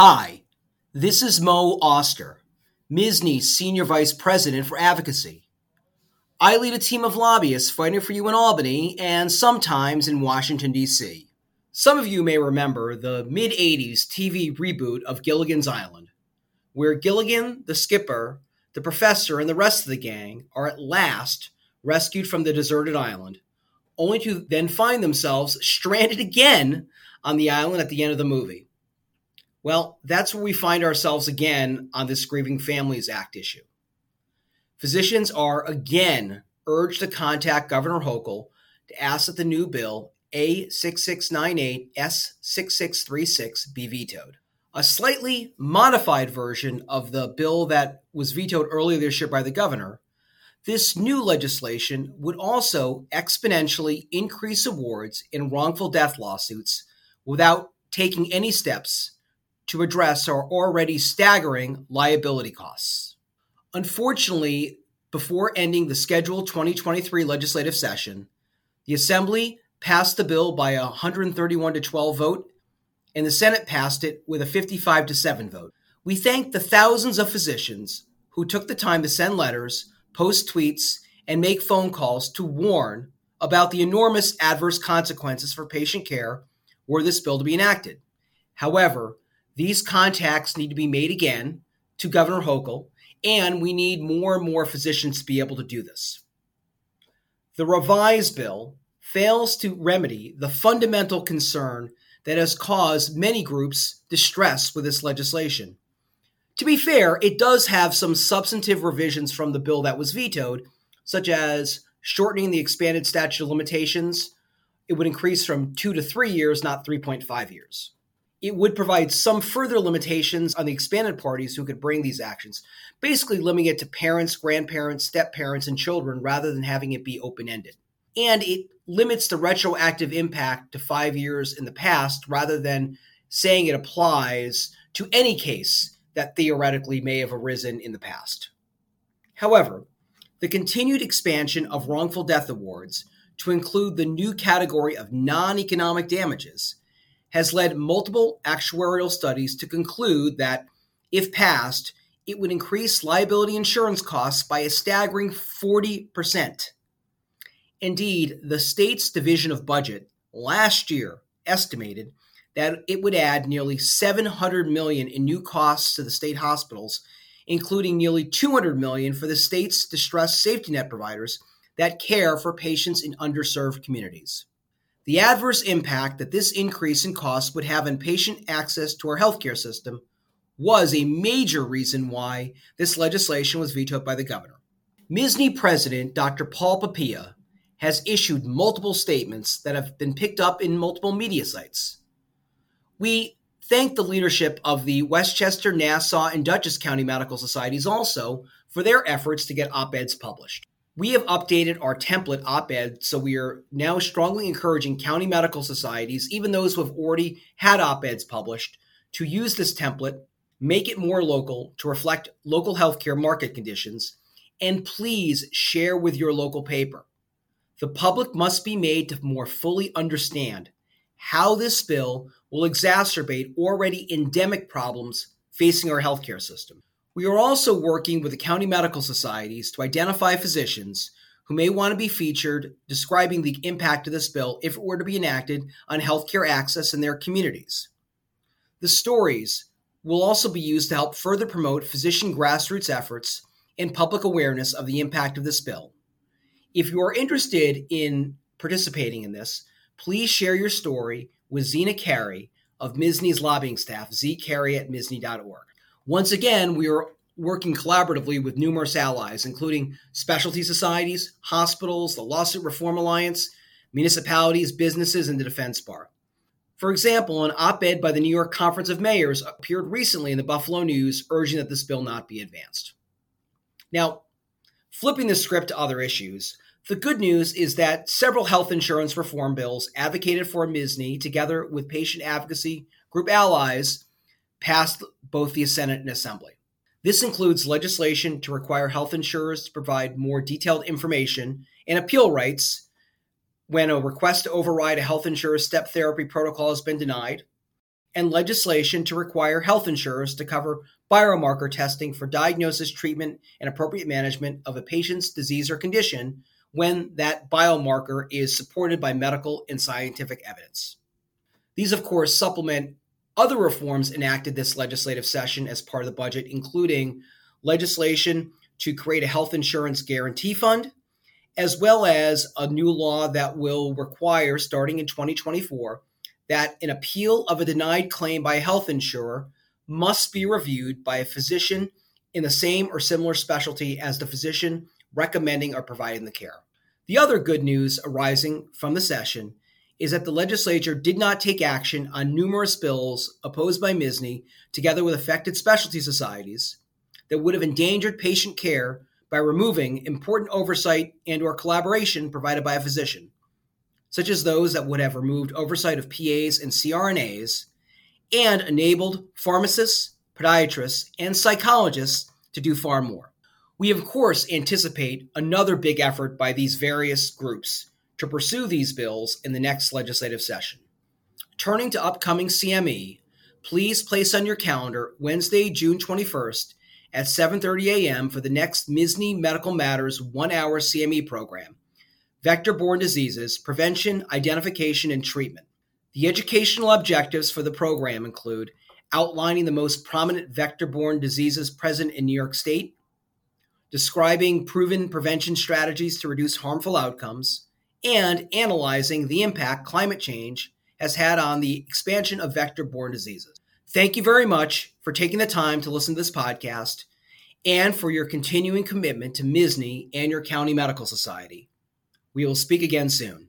Hi, this is Moe Auster, MSSNY's Senior Vice President for Advocacy. I lead a team of lobbyists fighting for you in Albany and sometimes in Washington, D.C. Some of you may remember the mid 80s TV reboot of Gilligan's Island, where Gilligan, the skipper, the professor, and the rest of the gang are at last rescued from the deserted island, only to then find themselves stranded again on the island at the end of the movie. Well, that's where we find ourselves again on this Grieving Families Act issue. Physicians are again urged to contact Governor Hochul to ask that the new bill A6698 S6636 be vetoed. A slightly modified version of the bill that was vetoed earlier this year by the governor, this new legislation would also exponentially increase awards in wrongful death lawsuits without taking any steps to address our already staggering liability costs. Unfortunately, before ending the scheduled 2023 legislative session, the Assembly passed the bill by a 131 to 12 vote, and the Senate passed it with a 55 to 7 vote. We thank the thousands of physicians who took the time to send letters, post tweets, and make phone calls to warn about the enormous adverse consequences for patient care were this bill to be enacted. However, these contacts need to be made again to Governor Hochul, and we need more and more physicians to be able to do this. The revised bill fails to remedy the fundamental concern that has caused many groups distress with this legislation. To be fair, it does have some substantive revisions from the bill that was vetoed, such as shortening the expanded statute of limitations. It would increase from two to three years, not 3.5 years it would provide some further limitations on the expanded parties who could bring these actions, basically limiting it to parents, grandparents, step parents, and children rather than having it be open ended. And it limits the retroactive impact to five years in the past rather than saying it applies to any case that theoretically may have arisen in the past. However, the continued expansion of wrongful death awards to include the new category of non economic damages has led multiple actuarial studies to conclude that, if passed, it would increase liability insurance costs by a staggering 40%. Indeed, the state's Division of Budget last year estimated that it would add nearly 700 million in new costs to the state hospitals, including nearly 200 million for the state's distressed safety net providers that care for patients in underserved communities. The adverse impact that this increase in costs would have on patient access to our healthcare system was a major reason why this legislation was vetoed by the governor. MSSNY President Dr. Paul Pipia has issued multiple statements that have been picked up in multiple media sites. We thank the leadership of the Westchester, Nassau, and Dutchess County Medical Societies also for their efforts to get op eds published. We have updated our template op ed, so we are now strongly encouraging county medical societies, even those who have already had op eds published, to use this template, make it more local to reflect local healthcare market conditions, and please share with your local paper. The public must be made to more fully understand how this bill will exacerbate already endemic problems facing our healthcare system. We are also working with the county medical societies to identify physicians who may want to be featured describing the impact of this bill if it were to be enacted on healthcare access in their communities. The stories will also be used to help further promote physician grassroots efforts and public awareness of the impact of this bill. If you are interested in participating in this, please share your story with Zena Carey of MSSNY's lobbying staff, zcarey at mssny.org. Once again, we are working collaboratively with numerous allies, including specialty societies, hospitals, the Lawsuit Reform Alliance, municipalities, businesses, and the Defense Bar. For example, an op ed by the New York Conference of Mayors appeared recently in the Buffalo News urging that this bill not be advanced. Now, flipping the script to other issues, the good news is that several health insurance reform bills advocated for MSSNY, together with patient advocacy group allies, passed both the Senate and Assembly. This includes legislation to require health insurers to provide more detailed information and appeal rights when a request to override a health insurer's step therapy protocol has been denied, and legislation to require health insurers to cover biomarker testing for diagnosis, treatment, and appropriate management of a patient's disease or condition when that biomarker is supported by medical and scientific evidence. These, of course, supplement other reforms enacted this legislative session as part of the budget, including legislation to create a health insurance guarantee fund, as well as a new law that will require, starting in 2024, that an appeal of a denied claim by a health insurer must be reviewed by a physician in the same or similar specialty as the physician recommending or providing the care. The other good news arising from the session is that the legislature did not take action on numerous bills opposed by MSSNY together with affected specialty societies that would have endangered patient care by removing important oversight and or collaboration provided by a physician such as those that would have removed oversight of PAs and CRNAs and enabled pharmacists, podiatrists, and psychologists to do far more. We, of course, anticipate another big effort by these various groups to pursue these bills in the next legislative session. Turning to upcoming CME, please place on your calendar Wednesday, June 21st at 7:30 a.m. for the next MSSNY Medical Matters 1-hour CME program vector borne diseases, prevention, identification, and treatment. The educational objectives for the program include outlining the most prominent vector borne diseases present in New York State, describing proven prevention strategies to reduce harmful outcomes, and analyzing the impact climate change has had on the expansion of vector borne diseases. Thank you very much for taking the time to listen to this podcast and for your continuing commitment to MSSNY and your county medical society. We will speak again soon.